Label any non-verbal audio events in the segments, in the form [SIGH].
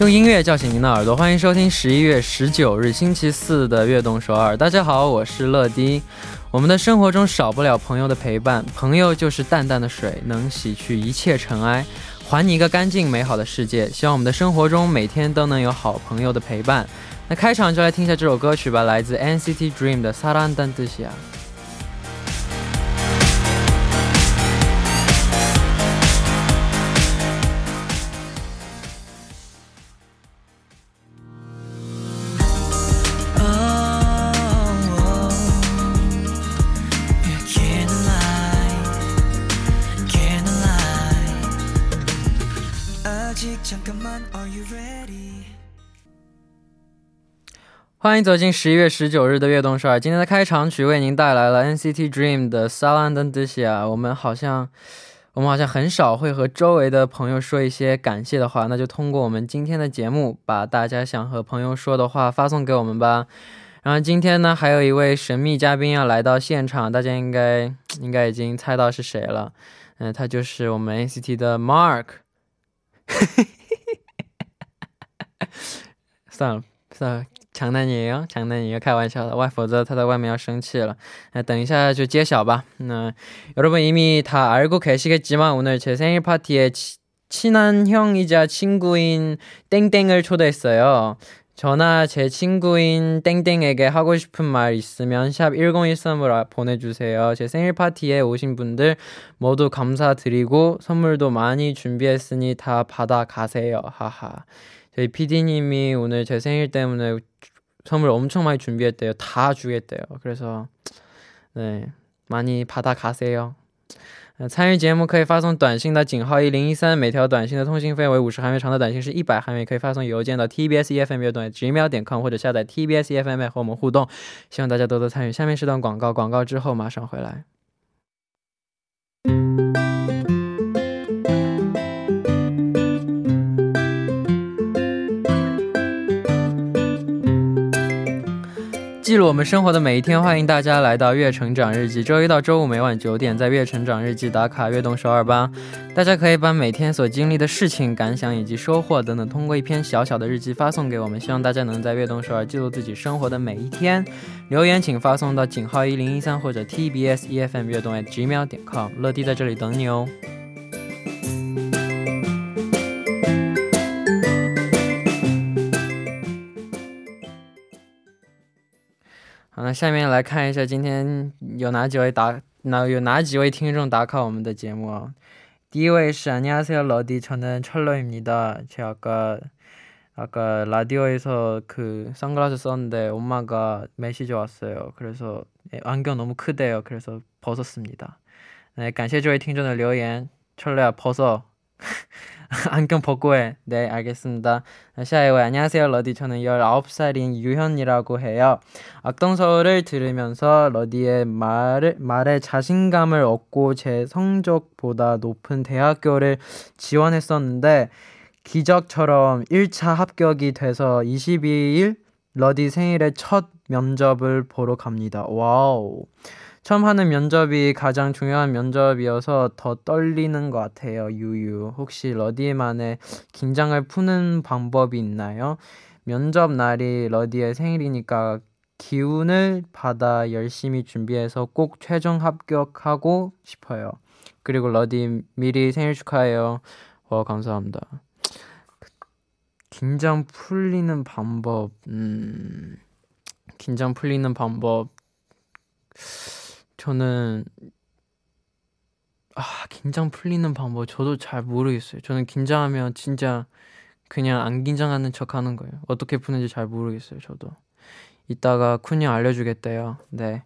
用音乐叫醒您的耳朵，欢迎收听十一月十九日星期四的《悦动首尔》。大家好，我是乐迪。我们的生活中少不了朋友的陪伴，朋友就是淡淡的水，能洗去一切尘埃，还你一个干净美好的世界。希望我们的生活中每天都能有好朋友的陪伴。那开场就来听一下这首歌曲吧，来自 NCT Dream 的《사랑단뜻이야》。 come on are you ready? 欢迎走进十一月十九日的悦动帅今天的开场曲为您带来了 nct dream 的 salandandicia 我们好像我们好像很少会和周围的朋友说一些感谢的话那就通过我们今天的节目把大家想和朋友说的话发送给我们吧。然后今天呢还有一位神秘嘉宾要来到现场大家应该应该已经猜到是谁了。嗯他就是我们 nct 的 mark 嘿嘿 算了，算了。장난이에요장난이에요开玩笑的，外否则他在外面要生气了。那等一下就揭晓吧。那여러분이미다알고계시겠지만오늘제생일파티에친한형이자친구인땡땡을초대했어요저나제친구인땡땡에게하고싶은말있으면샵1013으로보내주세요제생일파티에오신분들모두감사드리고선물도많이준비했으니다받아가세요하하 저희 PD님이 오늘 제 생일 때문에 선물 엄청 많이 준비했대요. 다 주겠대요. 그래서 네 많이 받아 가세요. 参与节目可以发送短信到井号一零一三，每条短信的通信费为五十韩元，长的短信是一百韩元，可以发送邮件到 tbsefm.com 或者下载 tbsefm 和我们互动。希望大家多多参与。下面是段广告，广告之后马上回来。 记录我们生活的每一天，欢迎大家来到《月成长日记》。周一到周五每晚九点，在《月成长日记》打卡悦动首尔吧。大家可以把每天所经历的事情、感想以及收获等等，通过一篇小小的日记发送给我们。希望大家能在悦动首尔记录自己生活的每一天。留言请发送到井号一零一三或者 TBS EFM 悦动 @gmail 点 com。乐迪在这里等你哦。 那下面来看一下今天有哪几位打哪有哪几位听众打卡我们的节目啊？第一位是안녕하세요러디저는철러입니다제가아까아까라디오에서그선글라스썼는데엄마가메시지왔어요그래서안경너무크대요그래서벗었습니다 네， 感谢这位听众的留言，철러야벗어 [LAUGHS] 안경 벗고 해. 네, 알겠습니다. 샤이와 안녕하세요, 러디. 저는 19살인 유현이라고 해요. 악동서울을 들으면서 러디의 말, 말에 자신감을 얻고 제 성적보다 높은 대학교를 지원했었는데, 기적처럼 1차 합격이 돼서 22일 러디 생일에 첫 면접을 보러 갑니다. 와우. 처음 하는 면접이 가장 중요한 면접이어서 더 떨리는 것 같아요. 유유. 혹시 러디만의 긴장을 푸는 방법이 있나요? 면접 날이 러디의 생일이니까 기운을 받아 열심히 준비해서 꼭 최종 합격하고 싶어요. 그리고 러디 미리 생일 축하해요. 와, 감사합니다. 긴장 풀리는 방법, 음, 긴장 풀리는 방법. 저는 아 긴장 풀리는 방법 저도 잘 모르겠어요. 저는 긴장하면 진짜 그냥 안 긴장하는 척 하는 거예요. 어떻게 푸는지 잘 모르겠어요. 저도 이따가 쿤이 알려주겠대요. 네.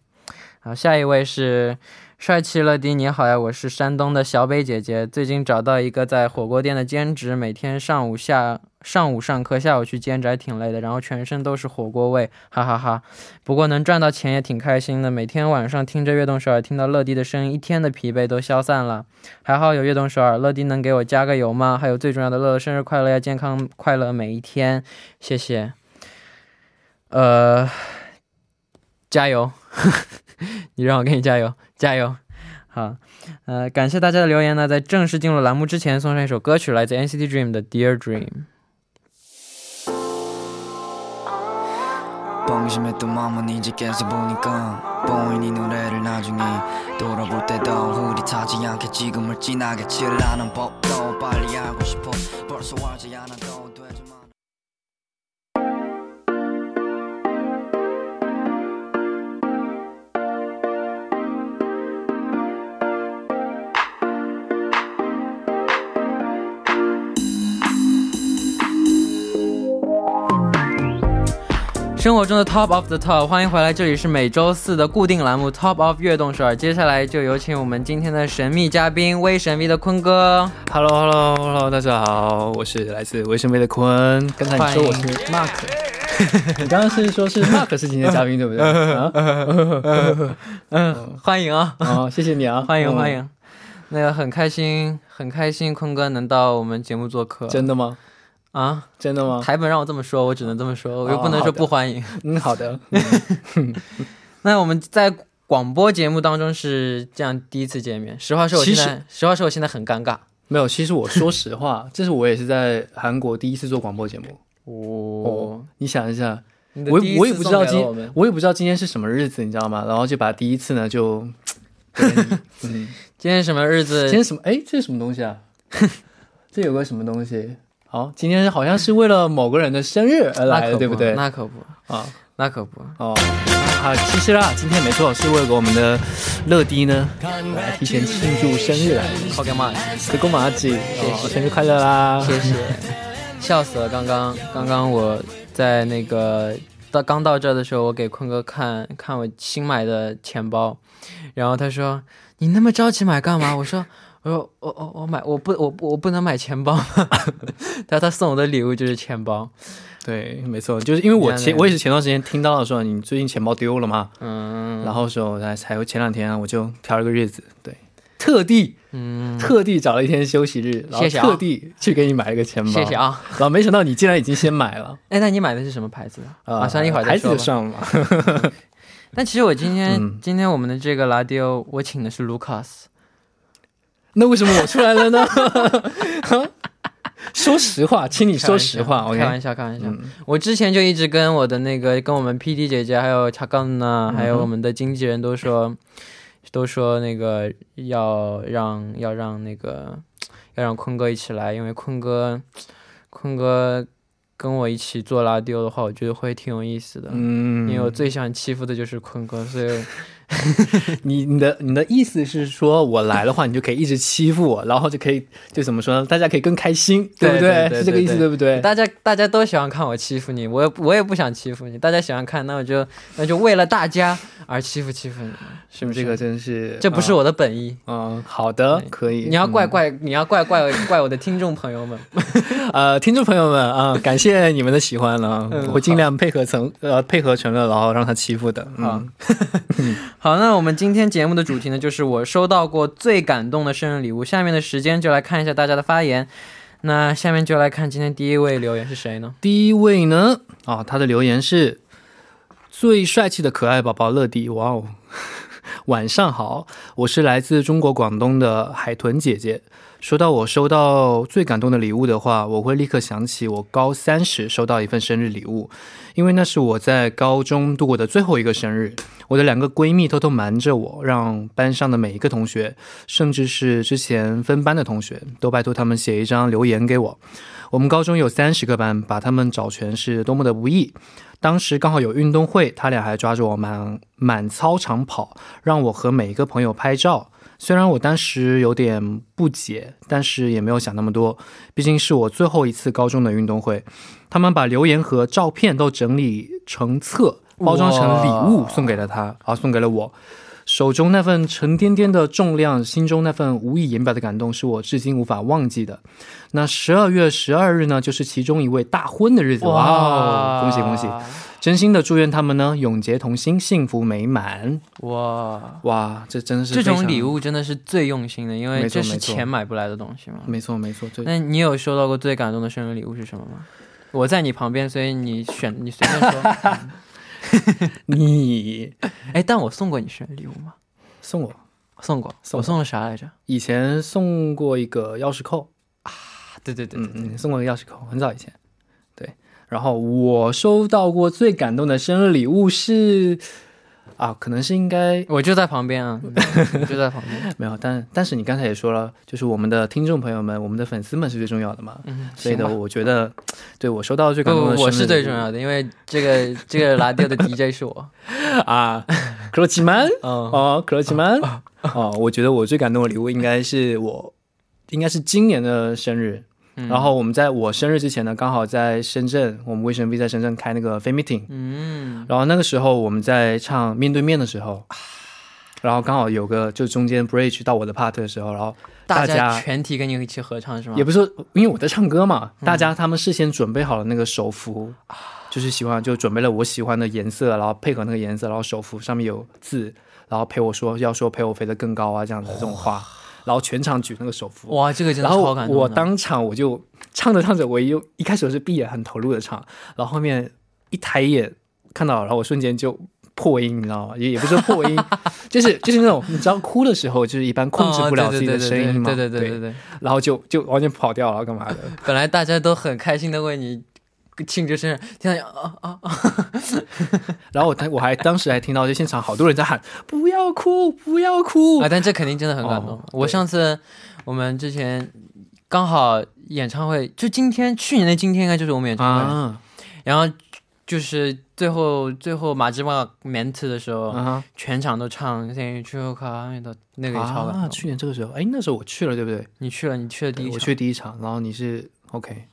好，下一位是帅气乐迪，你好呀，我是山东的小北姐姐。最近找到一个在火锅店的兼职，每天上午下上午上课，下午去兼职，还挺累的。然后全身都是火锅味，哈哈哈。不过能赚到钱也挺开心的。每天晚上听着悦动首尔，听到乐迪的声音，一天的疲惫都消散了。还好有悦动首尔，乐迪能给我加个油吗？还有最重要的，乐乐生日快乐，要健康快乐每一天，谢谢。呃，加油。[LAUGHS] 你让我给你加油加油。好呃感谢大家的留言呢在正式进入栏目之前送上一首歌曲来自 nct dream 的 dear dream 生活中的 Top of the Top，欢迎回来，这里是每周四的固定栏目 Top of 悦动首尔。接下来就有请我们今天的神秘嘉宾，微神秘的坤哥。Hello Hello Hello，大家好，我是来自微神秘的坤。刚才你说我是 Mark，[LAUGHS] 你刚刚是说是 Mark 是今天的嘉宾对不对？[LAUGHS] 啊，嗯，欢迎啊，哦，谢谢你啊，嗯欢迎欢。迎。那个很开心，很开心，坤哥能到我们节目做客。真的吗？啊，真的吗？台本让我这么说，我只能这么说，我又哦不能说不欢迎。嗯，好的。[LAUGHS] 那我们在广播节目当中是这样第一次见面，实话说，我现在实话说，我现在很尴尬。没有，其实我说实话，[LAUGHS] 这是我也是在韩国第一次做广播节目。哦哦，，你想一下，我我也不知道今我我也不知道今天是什么日子，你知道吗？然后就把第一次呢就，[LAUGHS] 今天什么日子？今天什么？哎，这是什么东西啊？这有个什么东西？好，今天好像是为了某个人的生日而来的，对不对？那可不，啊那可不。哦，啊，其实啦，今天没错，是为了我们的乐迪呢来提前庆祝生日来的。好干嘛？可公马吉，哦生日快乐啦！谢谢，笑死了！刚刚刚刚我在那个到刚到这的时候，我给坤哥看看我新买的钱包，然后他说：“你那么着急买干嘛？”我说：“我说我我我买我不我我不能买钱包吗？” [LAUGHS] 他他送我的礼物就是钱包，对，没错，就是因为我前我也是前段时间听到的说你最近钱包丢了嘛，嗯，然后说才才前两天啊我就挑了个日子，对，特地嗯，特地找了一天休息日，然后特地去给你买了个钱包，谢谢。啊。然后没想到你竟然已经先买了，哎，那你买的是什么牌子？啊马上一会儿再说吧。就上了嘛。[LAUGHS] 但其实我今天、嗯今天我们的这个拉迪欧，我请的是卢卡斯。那为什么我出来了呢？[LAUGHS] 说实话，请你说实话，OK？开玩笑，开玩笑。嗯我之前就一直跟我的那个，跟我们 PD 姐姐，还有查杠呢，还有我们的经纪人都说，都说那个要让要让那个要让坤哥一起来，因为坤哥坤哥跟我一起做拉丢的话，我觉得会挺有意思的。嗯，因为我最喜欢欺负的就是坤哥，所以 [LAUGHS] 你你的你的意思是说我来的话，你就可以一直欺负我，然后就可以就怎么说呢？大家可以更开心，不对对对是这个意思，对对不对？大家大家都喜欢看我欺负你，我也我也不想欺负你，大家喜欢看，那我就那就为了大家而欺负欺负你，是不是？这个真是，这不是我的本意。嗯，好的，可以。你要怪嗯怪，你要怪怪怪我的听众朋友们。[LAUGHS] 呃，听众朋友们啊，感谢你们的喜欢了，嗯我会尽量配合成呃配合成了，然后让他欺负的。好嗯，[LAUGHS] 好，那我们今天节目的主题呢，就是我收到过最感动的生日礼物。下面的时间就来看一下大家的发言。那下面就来看今天第一位留言是谁呢？第一位呢，啊，他的留言是最帅气的可爱宝宝乐迪，哇哦！晚上好，我是来自中国广东的海豚姐姐。说到我收到最感动的礼物的话，我会立刻想起我高三时收到一份生日礼物，因为那是我在高中度过的最后一个生日。我的两个闺蜜偷偷瞒着我，让班上的每一个同学，甚至是之前分班的同学，都拜托他们写一张留言给我。我们高中有三十个班，把他们找全是多么的不易。当时刚好有运动会，他俩还抓着我满满操场跑，让我和每一个朋友拍照。虽然我当时有点不解，但是也没有想那么多，毕竟是我最后一次高中的运动会。他们把留言和照片都整理成册，包装成礼物送给了他，啊，送给了我。手中那份沉甸甸的重量，心中那份无以言表的感动，是我至今无法忘记的。那十二月十二日呢，就是其中一位大婚的日子，哇哦，恭喜恭喜！真心的祝愿他们呢永结同心，幸福美满。哇！哇，这真的是这种礼，物真的是最用心的，因为这是钱买不来的东西嘛。没错没错，这那你有收到过最感动的生日礼物是什么吗？我在你旁边，所以你选，你随便说。[LAUGHS] [LAUGHS] 你哎，但我送过你生日礼物吗？送过送过，送我送了啥来着？以前送过一个钥匙扣，啊，对对对对对，嗯嗯，送过一个钥匙扣，很早以前。对，然后我收到过最感动的生日礼物是啊，可能是应该我就在旁边啊，我 [LAUGHS] 就在旁边。没有，但但是你刚才也说了，就是我们的听众朋友们，我们的粉丝们是最重要的嘛。嗯，所以呢，我觉得对我收到最感动的生日我是最重要的，因为这个这个拉掉的 DJ 是我。[LAUGHS] 啊，克罗奇曼嗯，哦，克罗奇曼哦，我觉得我最感动的礼物应该是我应该是今年的生日。嗯。然后我们在我生日之前呢，刚好在深圳，我们卫生 V 在深圳开那个 fan meeting，嗯，然后那个时候我们在唱面对面的时候，然后刚好有个就中间 bridge 到我的 part 的时候，然后大家家全体跟你一起合唱是吗？也不是说，因为我在唱歌嘛，嗯。大家他们事先准备好了那个手幅，就是喜欢就准备了我喜欢的颜色，然后配合那个颜色，然后手幅上面有字，然后陪我说要说陪我飞得更高啊这样的这种话，然后全场举那个手幅，哇，这个真的然后超感动的。我当场我就唱着唱着，我又一开始我是闭眼很投入的唱，然后后面一抬眼看到，然后我瞬间就。破音，你知道吗？也也不是破音，就是就是那种你知道哭的时候，就是一般控制不了自己的声音嘛，哦对对对对对对对。然后就就完全跑掉了，干嘛的？本来大家都很开心的为你庆祝生日，听到啊啊啊！[LAUGHS] 然后我当我还当时还听到，就现场好多人在喊“不要哭，不要哭啊，但这肯定真的很感动。哦我上次我们之前刚好演唱会，就今天去年的今天应该就是我们演”唱会，啊然后就是最后最后马志茂 ment 的时候，啊！全场都唱《生日祝福卡》的那个也超感动。啊！去年这个时候，哎，那时候我去了，对不对？你去了，你去了第一场。我去第一场，然后你是 OK，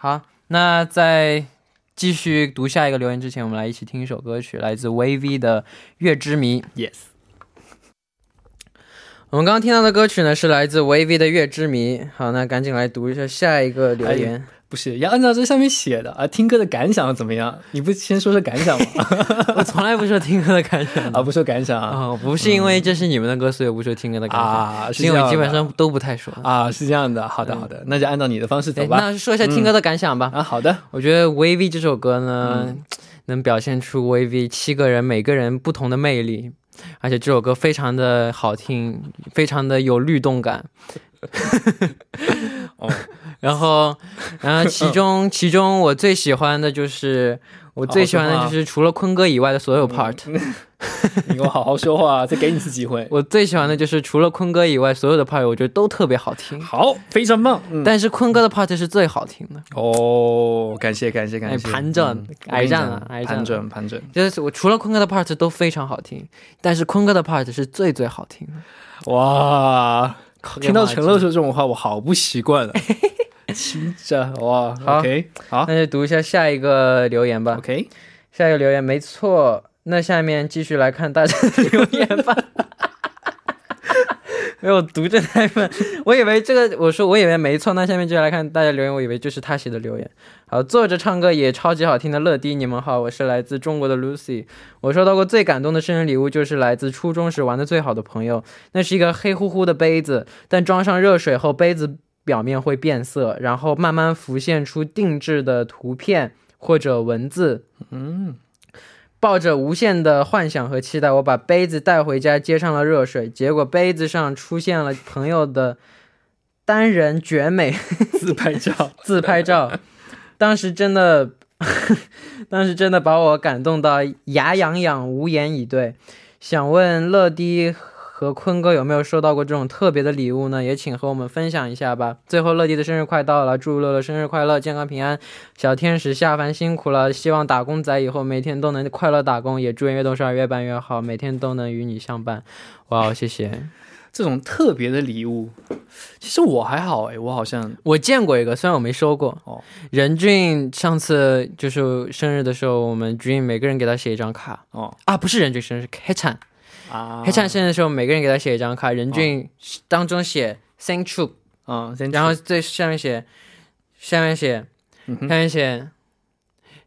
好，那在继续读下一个留言之前，我们来一起听一首歌曲，来自 VV 的《月之谜》。Yes。我们刚刚听到的歌曲呢，是来自 VV 的《月之谜》。好，那赶紧来读一下下一个留言。不是要按照这上面写的啊？听歌的感想怎么样？你不先说说感想吗？[LAUGHS] 我从来不说听歌的感想啊，不说感想啊？哦，不是因为这是你们的歌，所以我不说听歌的感想，啊，是因为基本上都不太说。啊，是这样的。好的，好的，那就按照你的方式走哎，吧。那说一下听歌的感想吧。啊，好的。我觉得 VV 这首歌呢，能表现出 VV 七个人每个人不同的魅力，而且这首歌非常的好听，非常的有律动感。哦，[LAUGHS] 然后，然后其中其中我最喜欢的就是我最喜欢的就是除了坤哥以外的所有 part。[LAUGHS] 你给我好好说话，再给你一次机会。[LAUGHS] 我最喜欢的就是除了坤哥以外所有的 part，我觉得都特别好听。好，非常棒。嗯，但是坤哥的 part 是最好听的，哦，感谢感谢感谢。哎盘整嗯癌战我跟你讲了癌战盘整盘整。就是我除了坤哥的 part 都非常好听，但是坤哥的 part 是最最好听的。哇，听到陈乐说，说这种话，我好不习惯了。[LAUGHS] 亲着哇好，OK，好那就读一下下一个留言吧。，OK，下一个留言没错，那下面继续来看大家的留言吧。[LAUGHS] 没有读这太笨，我以为这个我说我以为没错，那下面接下来看大家留言，我以为就是他写的留言。好，坐着唱歌也超级好听的乐迪，你们好，我是来自中国的 Lucy。我收到过最感动的生日礼物就是来自初中时玩的最好的朋友，那是一个黑乎乎的杯子，但装上热水后杯子表面会变色，然后慢慢浮现出定制的图片或者文字。嗯，抱着无限的幻想和期待，我把杯子带回家，接上了热水，结果杯子上出现了朋友的单人绝美 [LAUGHS] 自拍照，自拍照，当时真的，当时真的把我感动到牙痒痒，无言以对。想问乐迪和坤哥有没有收到过这种特别的礼物呢？也请和我们分享一下吧。最后，乐迪的生日快到了，祝乐乐生日快乐，健康平安。小天使下凡辛苦了，希望打工仔以后每天都能快乐打工，也祝愿悦动十二越办越好，每天都能与你相伴。哇，谢谢。[LAUGHS] 这种特别的礼物，其实我还好哎，我好像我见过一个，虽然我没收过。哦，任俊上次就是生日的时候，我们 Dream 每个人给他写一张卡哦啊，不是任俊生日，是黑灿。啊，黑灿生日的时候，每个人给他写一张卡，人均当中写 Thank you，啊，先然后最下面写，下面写，下面写，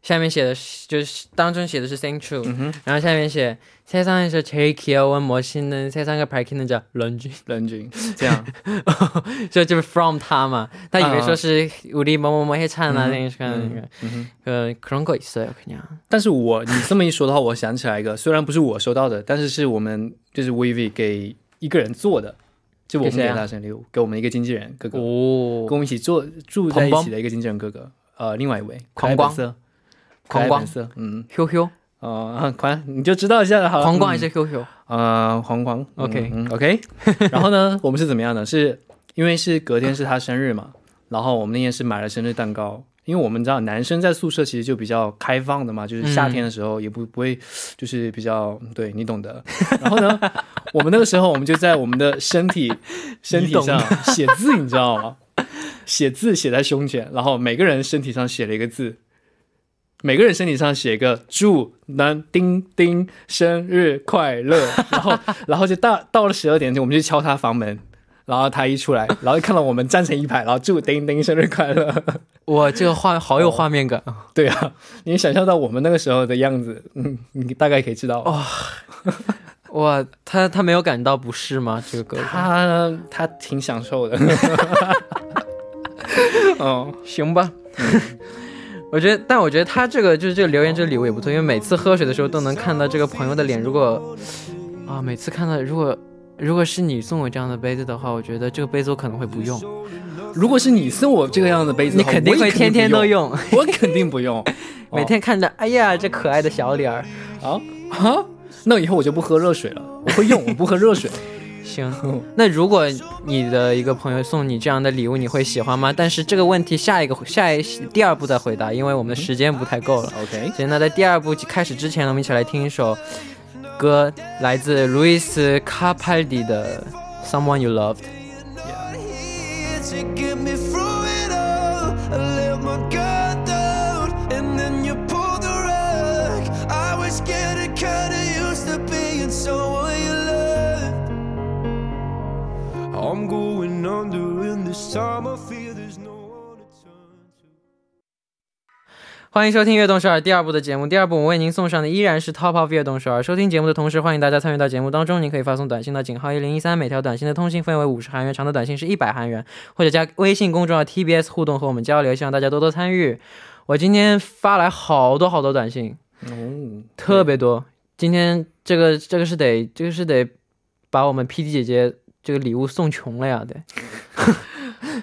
下面写的是就是当中写的是 Thank you，、嗯哼，然后下面写세상에서제일귀여운멋있는세상을밝히는자任俊，任俊这样，[LAUGHS] 就就是 from 他嘛，他以为说是우리某某某黑灿啊，嗯那个是看那个。嗯哼。呃，그런거있어요그냥 但是我你这么一说的话，我想起来一个，虽然不是我收到的，但是是我们就是 VV 给一个人做的，就我们给给谁啊他生日礼物，给我们一个经纪人哥哥，哦跟我们一起做住在一起的一个经纪人哥哥。 呃，另外一位狂光可爱本色， 狂光色，嗯，QQ 呃，快 [LAUGHS] 你就知道一下了，好了，嗯狂光还是 QQ？呃，黄光 OK 嗯嗯 OK。[LAUGHS] 然后呢，我们是怎么样呢？是因为是隔天是他生日嘛，然后我们那天是买了生日蛋糕。因为我们知道男生在宿舍其实就比较开放的嘛，就是夏天的时候也不不会，就是比较对你懂得。[LAUGHS] 然后呢，我们那个时候我们就在我们的身体身体上写字，你知道吗？写字写在胸前，然后每个人身体上写了一个字，每个人身体上写一个祝南丁丁生日快乐，然后然后就到到了十二点，我们就敲他房门，然后他一出来，然后看到我们站成一排，然后祝丁丁生日快乐。哇，这个画好有画面感啊！对啊，你想象到我们那个时候的样子，嗯，你大概可以知道。哦，哇，他他没有感到不适吗？这个哥哥，他他挺享受的。[LAUGHS] 哦，行吧。我觉得，但我觉得他这个就是这个留言这个礼物也不错，因为每次喝水的时候都能看到这个朋友的脸。如果啊，每次看到如果如果是你送我这样的杯子的话，我觉得这个杯子我可能会不用。如果是你送我这个样的杯子，你肯定会天天都用，我肯定不用。每天看着，哎呀，这可爱的小脸儿。啊啊，那以后我就不喝热水了，我会用，我不喝热水。行，[LAUGHS] 那如果你的一个朋友送你这样的礼物，你会喜欢吗？但是这个问题下一个下一第二步再回答，因为我们的时间不太够了。[LAUGHS] OK，所以那，在第二步开始之前呢，我们一起来听一首歌，来自路易斯卡帕迪的《Someone You Loved》。Summer feel there's no 欢迎收听《悦动首尔》第二部的节目。第二部我为您送上的依然是 Top of 悦动首尔。收听节目的同时，欢迎大家参与到节目当中。您可以发送短信到井号一零一三，每条短信的通信费为五十韩元，长的短信是一百韩元，或者加微信公众号 TBS 互动和我们交流。希望大家多多参与。我今天发来好多好多短信，哦，特别多。今天这个这个是得这个是得把我们 PD 姐姐这个礼物送穷了呀，得。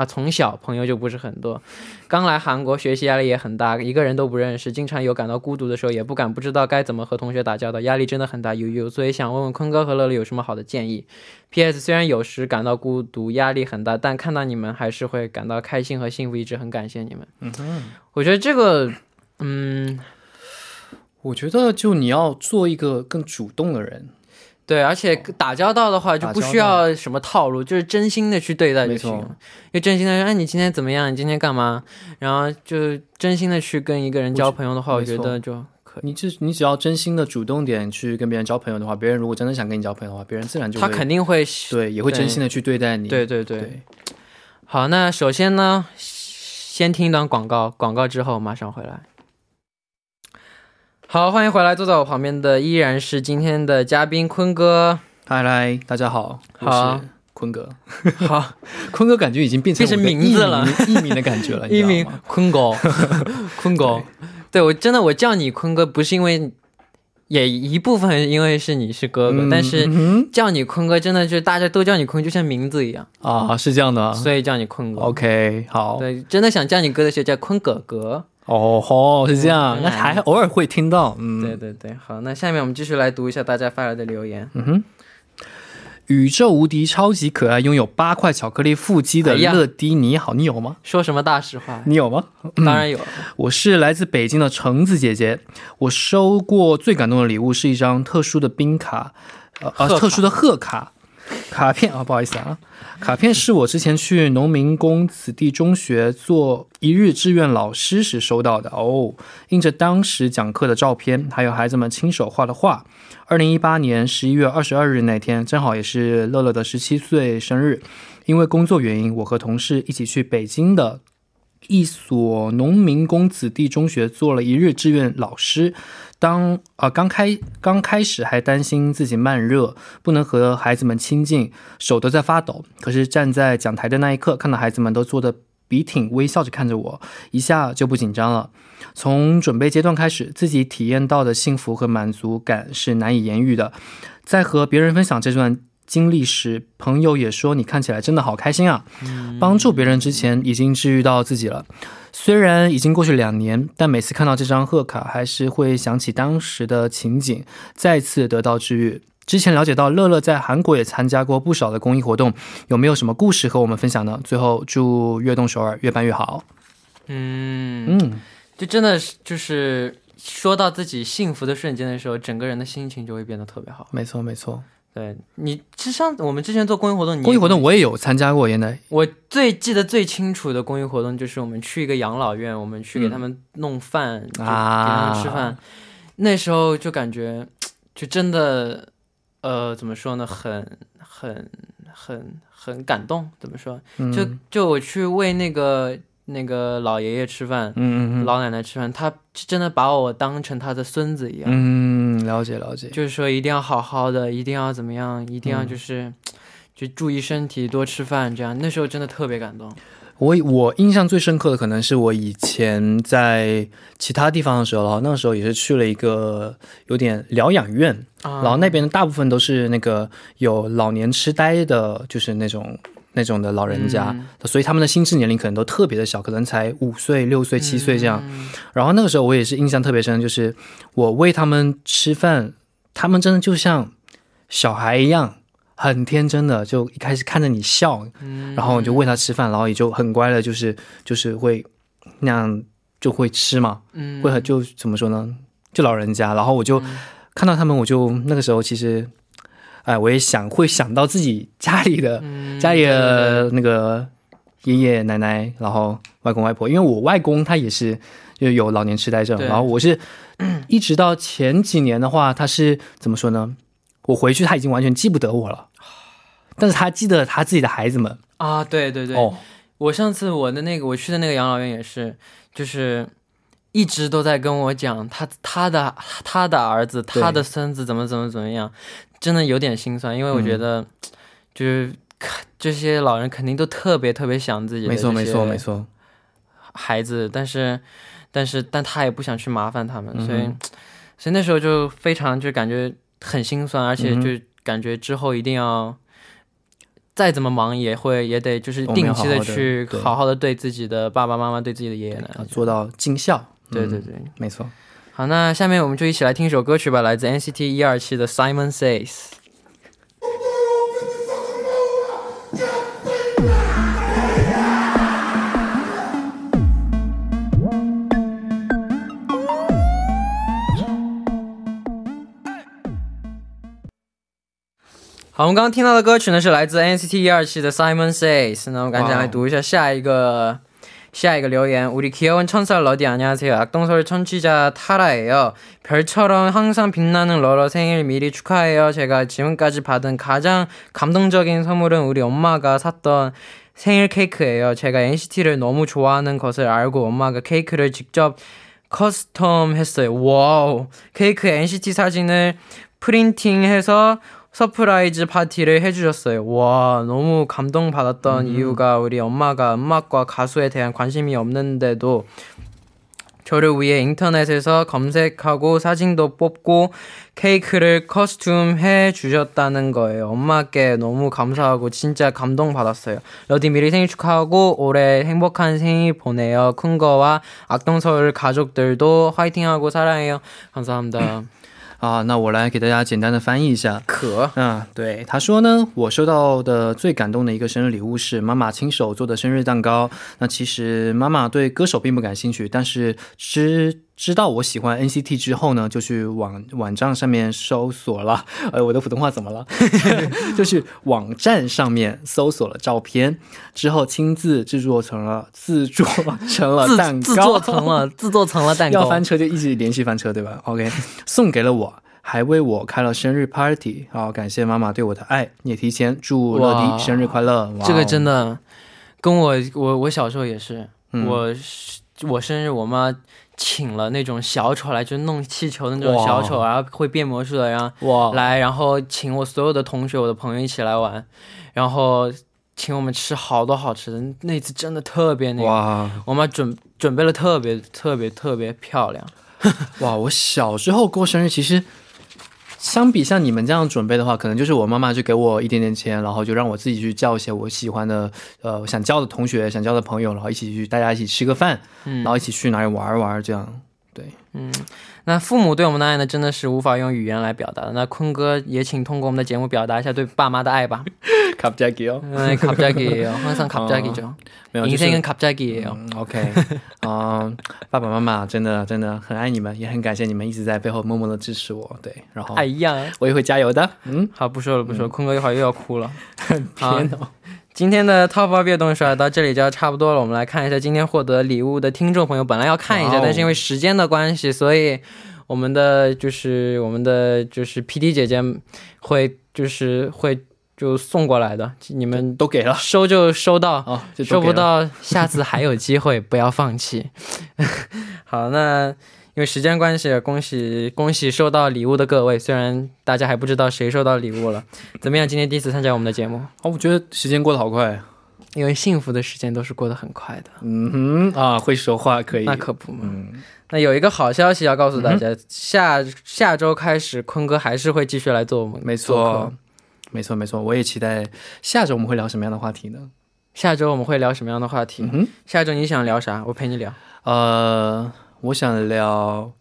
啊，从小朋友就不是很多，刚来韩国学习压力也很大，一个人都不认识，经常有感到孤独的时候，也不敢不知道该怎么和同学打交道，压力真的很大，悠悠，所以想问问坤哥和乐乐有什么好的建议？P.S. 虽然有时感到孤独，压力很大，但看到你们还是会感到开心和幸福，一直很感谢你们。嗯哼，我觉得这个，嗯。我觉得就你要做一个更主动的人，对，而且打交道的话就不需要什么套路，就是真心的去对待就行了。就真心的说，哎，你今天怎么样？你今天干嘛？然后就真心的去跟一个人交朋友的话，我觉得就可以。你只你只要真心的主动点去跟别人交朋友的话，别人如果真的想跟你交朋友的话，别人自然就会他肯定会，对也会真心的去对待你。对对对。对，好，那首先呢，先听一段广告，广告之后马上回来。好，欢迎回来，坐在我旁边的依然是今天的嘉宾坤哥。嗨嗨，大家好，我好是坤哥。[LAUGHS] 好，坤哥感觉已经变成变成名字了艺名的感觉了，[LAUGHS] 艺名？坤哥，[LAUGHS] 坤哥，对我真的我叫你坤哥，不是因为，也一部分因为是你是哥哥，嗯但是嗯叫你坤哥真的就是大家都叫你坤，就像名字一样，啊，是这样的啊。所以叫你坤哥。OK，好，对，真的想叫你哥的时候叫坤哥哥。哦吼，是这样，嗯那还偶尔会听到，嗯，对对对，好，那下面我们继续来读一下大家发来的留言。嗯哼。宇宙无敌超级可爱，拥有八块巧克力腹肌的乐迪，你好，你有吗？说什么大实话？你有吗？[LAUGHS] 当然有了。我是来自北京的橙子姐姐，我收过最感动的礼物是一张特殊的冰卡，呃呃，特殊的贺卡。卡片啊，不好意思啊，卡片是我之前去农民工子弟中学做一日志愿老师时收到的哦，印着当时讲课的照片，还有孩子们亲手画的画。二零一八年十一月二十二日那天，正好也是乐乐的十七岁生日。因为工作原因，我和同事一起去北京的一所农民工子弟中学做了一日志愿老师。当啊、刚开刚开始还担心自己慢热，不能和孩子们亲近，手都在发抖。可是站在讲台的那一刻，看到孩子们都坐得笔挺，微笑着看着我，一下就不紧张了。从准备阶段开始，自己体验到的幸福和满足感是难以言喻的。在和别人分享这段经历时，朋友也说你看起来真的好开心啊！帮助别人之前，已经治愈到自己了。虽然已经过去两年，但每次看到这张贺卡，还是会想起当时的情景，再次得到治愈。之前了解到乐乐在韩国也参加过不少的公益活动，有没有什么故事和我们分享呢？最后祝悦动首尔越办越好。嗯，嗯，就真的是就是说到自己幸福的瞬间的时候，整个人的心情就会变得特别好。没错没错。对你，就像我们之前做公益活动，你公益活动我也有参加过，原来我最记得最清楚的公益活动就是我们去一个养老院，我们去给他们弄饭，就给他们吃饭。那时候就感觉，就真的，呃，怎么说呢，很很很很感动。怎么说？嗯就就我去为那个那个老爷爷吃饭，嗯嗯嗯老奶奶吃饭，他真的把我当成他的孙子一样。嗯，了解了解。就是说一定要好好的，一定要怎么样，一定要就是、就注意身体，多吃饭，这样。那时候真的特别感动。我我印象最深刻的可能是我以前在其他地方的时候，然后那个时候也是去了一个有点疗养院，啊然后那边的大部分都是那个有老年痴呆的，就是那种那种的老人家，嗯。所以他们的心智年龄可能都特别的小，可能才五岁、六岁、七岁这样。嗯。然后那个时候我也是印象特别深，就是我喂他们吃饭，他们真的就像小孩一样，很天真的，就一开始看着你笑，嗯。然后你就喂他吃饭，然后也就很乖的，就是就是会那样就会吃嘛，嗯。会很就怎么说呢，就老人家，然后我就嗯。看到他们，我就那个时候其实，哎，我也想会想到自己家里的、嗯 [LAUGHS] 家里的那个爷爷奶奶，然后外公外婆，因为我外公他也是就有老年痴呆症，然后我是一直到前几年的话，他是怎么说呢？我回去他已经完全记不得我了，[LAUGHS] 但是他记得他自己的孩子们。啊，对对对，哦，我上次我的那个我去的那个养老院也是，就是一直都在跟我讲他他的他的儿子他的孙子怎么怎么怎么样，真的有点心酸，因为我觉嗯得、就是这些老人肯定都特别特别想自己的没错，没错，没错错。孩子，但是但是但他也不想去麻烦他们，所以嗯所以那时候就非常就感觉很心酸，而且就感觉之后一定要。再怎么忙也会也得就是定期的去好好的对自己的爸爸妈妈、对自己的爷爷奶奶啊，做到尽孝。嗯，对对对，没错。好，那下面我们就一起来听一首歌曲吧，来自 NCT 一二七的 Simon Says。好，我们刚刚听到的歌曲呢是来自 NCT 一二七的 Simon Says。那我们赶紧来读一下下一个 下一个留言. 우리 귀여운 천사 러디 안녕하세요. 악동서울 청취자 타라예요. 별처럼 항상 빛나는 러러 생일 미리 축하해요. 제가 지금까지 받은 가장 감동적인 선물은 우리 엄마가 샀던 생일 케이크예요. 제가 NCT를 너무 좋아하는 것을 알고 엄마가 케이크를 직접 커스텀 했어요. 와우. 케이크에 NCT 사진을 프린팅해서 서프라이즈 파티를 해주셨어요. 와, 너무 감동받았던 이유가 우리 엄마가 음악과 가수에 대한 관심이 없는데도 저를 위해 인터넷에서 검색하고 사진도 뽑고 케이크를 커스튬 해 주셨다는 거예요. 엄마께 너무 감사하고 진짜 감동받았어요. 러디 미리 생일 축하하고 올해 행복한 생일 보내요. 큰 거와 악동서울 가족들도 화이팅하고 사랑해요. 감사합니다. [LAUGHS] 啊，那我来给大家简单的翻译一下。可啊，对，他说呢，我收到的最感动的一个生日礼物是妈妈亲手做的生日蛋糕。那其实妈妈对歌手并不感兴趣，但是之知道我喜欢 NCT 之后呢，就去网网站上面搜索了。呃，[LAUGHS] 我的普通话怎么了？[LAUGHS] 就去网站上面搜索了照片，之后亲自制作成了自做成了 [LAUGHS] 蛋糕，自自做成了自做成了蛋糕，要翻车就一直连续翻车，对吧？OK，送给了我，还为我开了生日 party。好，感谢妈妈对我的爱，也提前祝乐迪生日快乐。哇这个哦真的跟我我我小时候也是，嗯我我生日我妈请了那种小丑来，就弄气球的那种小丑，然后会变魔术的，然后哇，来，然后请我所有的同学、我的朋友一起来玩，然后请我们吃好多好吃的。那次真的特别那个，哇我妈准准备了特别特别特别漂亮。[LAUGHS] 哇！我小时候过生日，其实相比像你们这样准备的话，可能就是我妈妈就给我一点点钱，然后就让我自己去叫一些我喜欢的呃想叫的同学、想叫的朋友，然后一起去大家一起吃个饭，嗯然后一起去哪里玩一玩，这样。对，那父母对我们的爱呢，真的是无法用语言来表达的。那坤哥也请通过我们的节目表达一下对爸妈的爱吧。 갑자기요？ 嗯，갑자기예요，항상갑자기죠。 没有，就 인생은 是 갑자기예요。 嗯，OK，嗯，爸爸妈妈真的真的很爱你们，也很感谢你们一直在背后默默的支持我。对，然后哎呀，我也会加油的。嗯，好，不说了不说了，坤哥一会儿又要哭了。[LAUGHS] 好天哪， 今天的 Top Up 悦动手到这里就要差不多了，我们来看一下今天获得礼物的听众朋友，本来要看一下，但是因为时间的关系，所以我们的就是我们的就是 PD 姐姐会就是会就送过来的，你们都给了收就收到，哦，收不。到下次还有机会，不要放弃。[LAUGHS] 好，那因为时间关系，恭喜恭喜收到礼物的各位，虽然大家还不知道谁收到礼物了，怎么样？今天第一次参加我们的节目。哦，我觉得时间过得好快。因为幸福的时间都是过得很快的，嗯哼啊，会说话可以。那可不嘛。嗯，那有一个好消息要告诉大家，下下周开始，坤哥还是会继续来做我们没错，没错，没错。我也期待下周我们会聊什么样的话题呢？下周我们会聊什么样的话题？嗯，下周你想聊啥？我陪你聊。呃，我想聊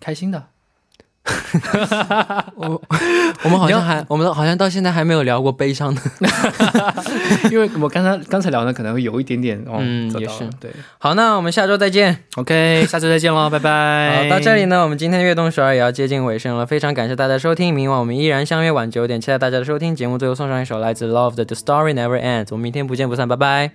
开心的。[LAUGHS] 我 [LAUGHS] 我们好像还，我们好像到现在还没有聊过悲伤的。[LAUGHS] 因为我刚才刚才聊的可能会有一点点哦，嗯也是对好，那我们下周再见。，OK，下周再见喽，拜拜。好，到这里呢，我们今天的悦动首尔也要接近尾声了，非常感谢大家收听，明晚我们依然相约晚九点，期待大家的收听。节目最后送上一首来自 Love 的《The Story Never Ends》，我们明天不见不散，拜拜。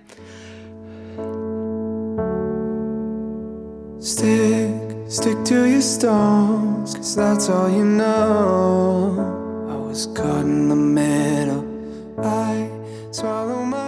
Stick, stick to your stones, cause that's all you know. I was caught in the middle. I swallow my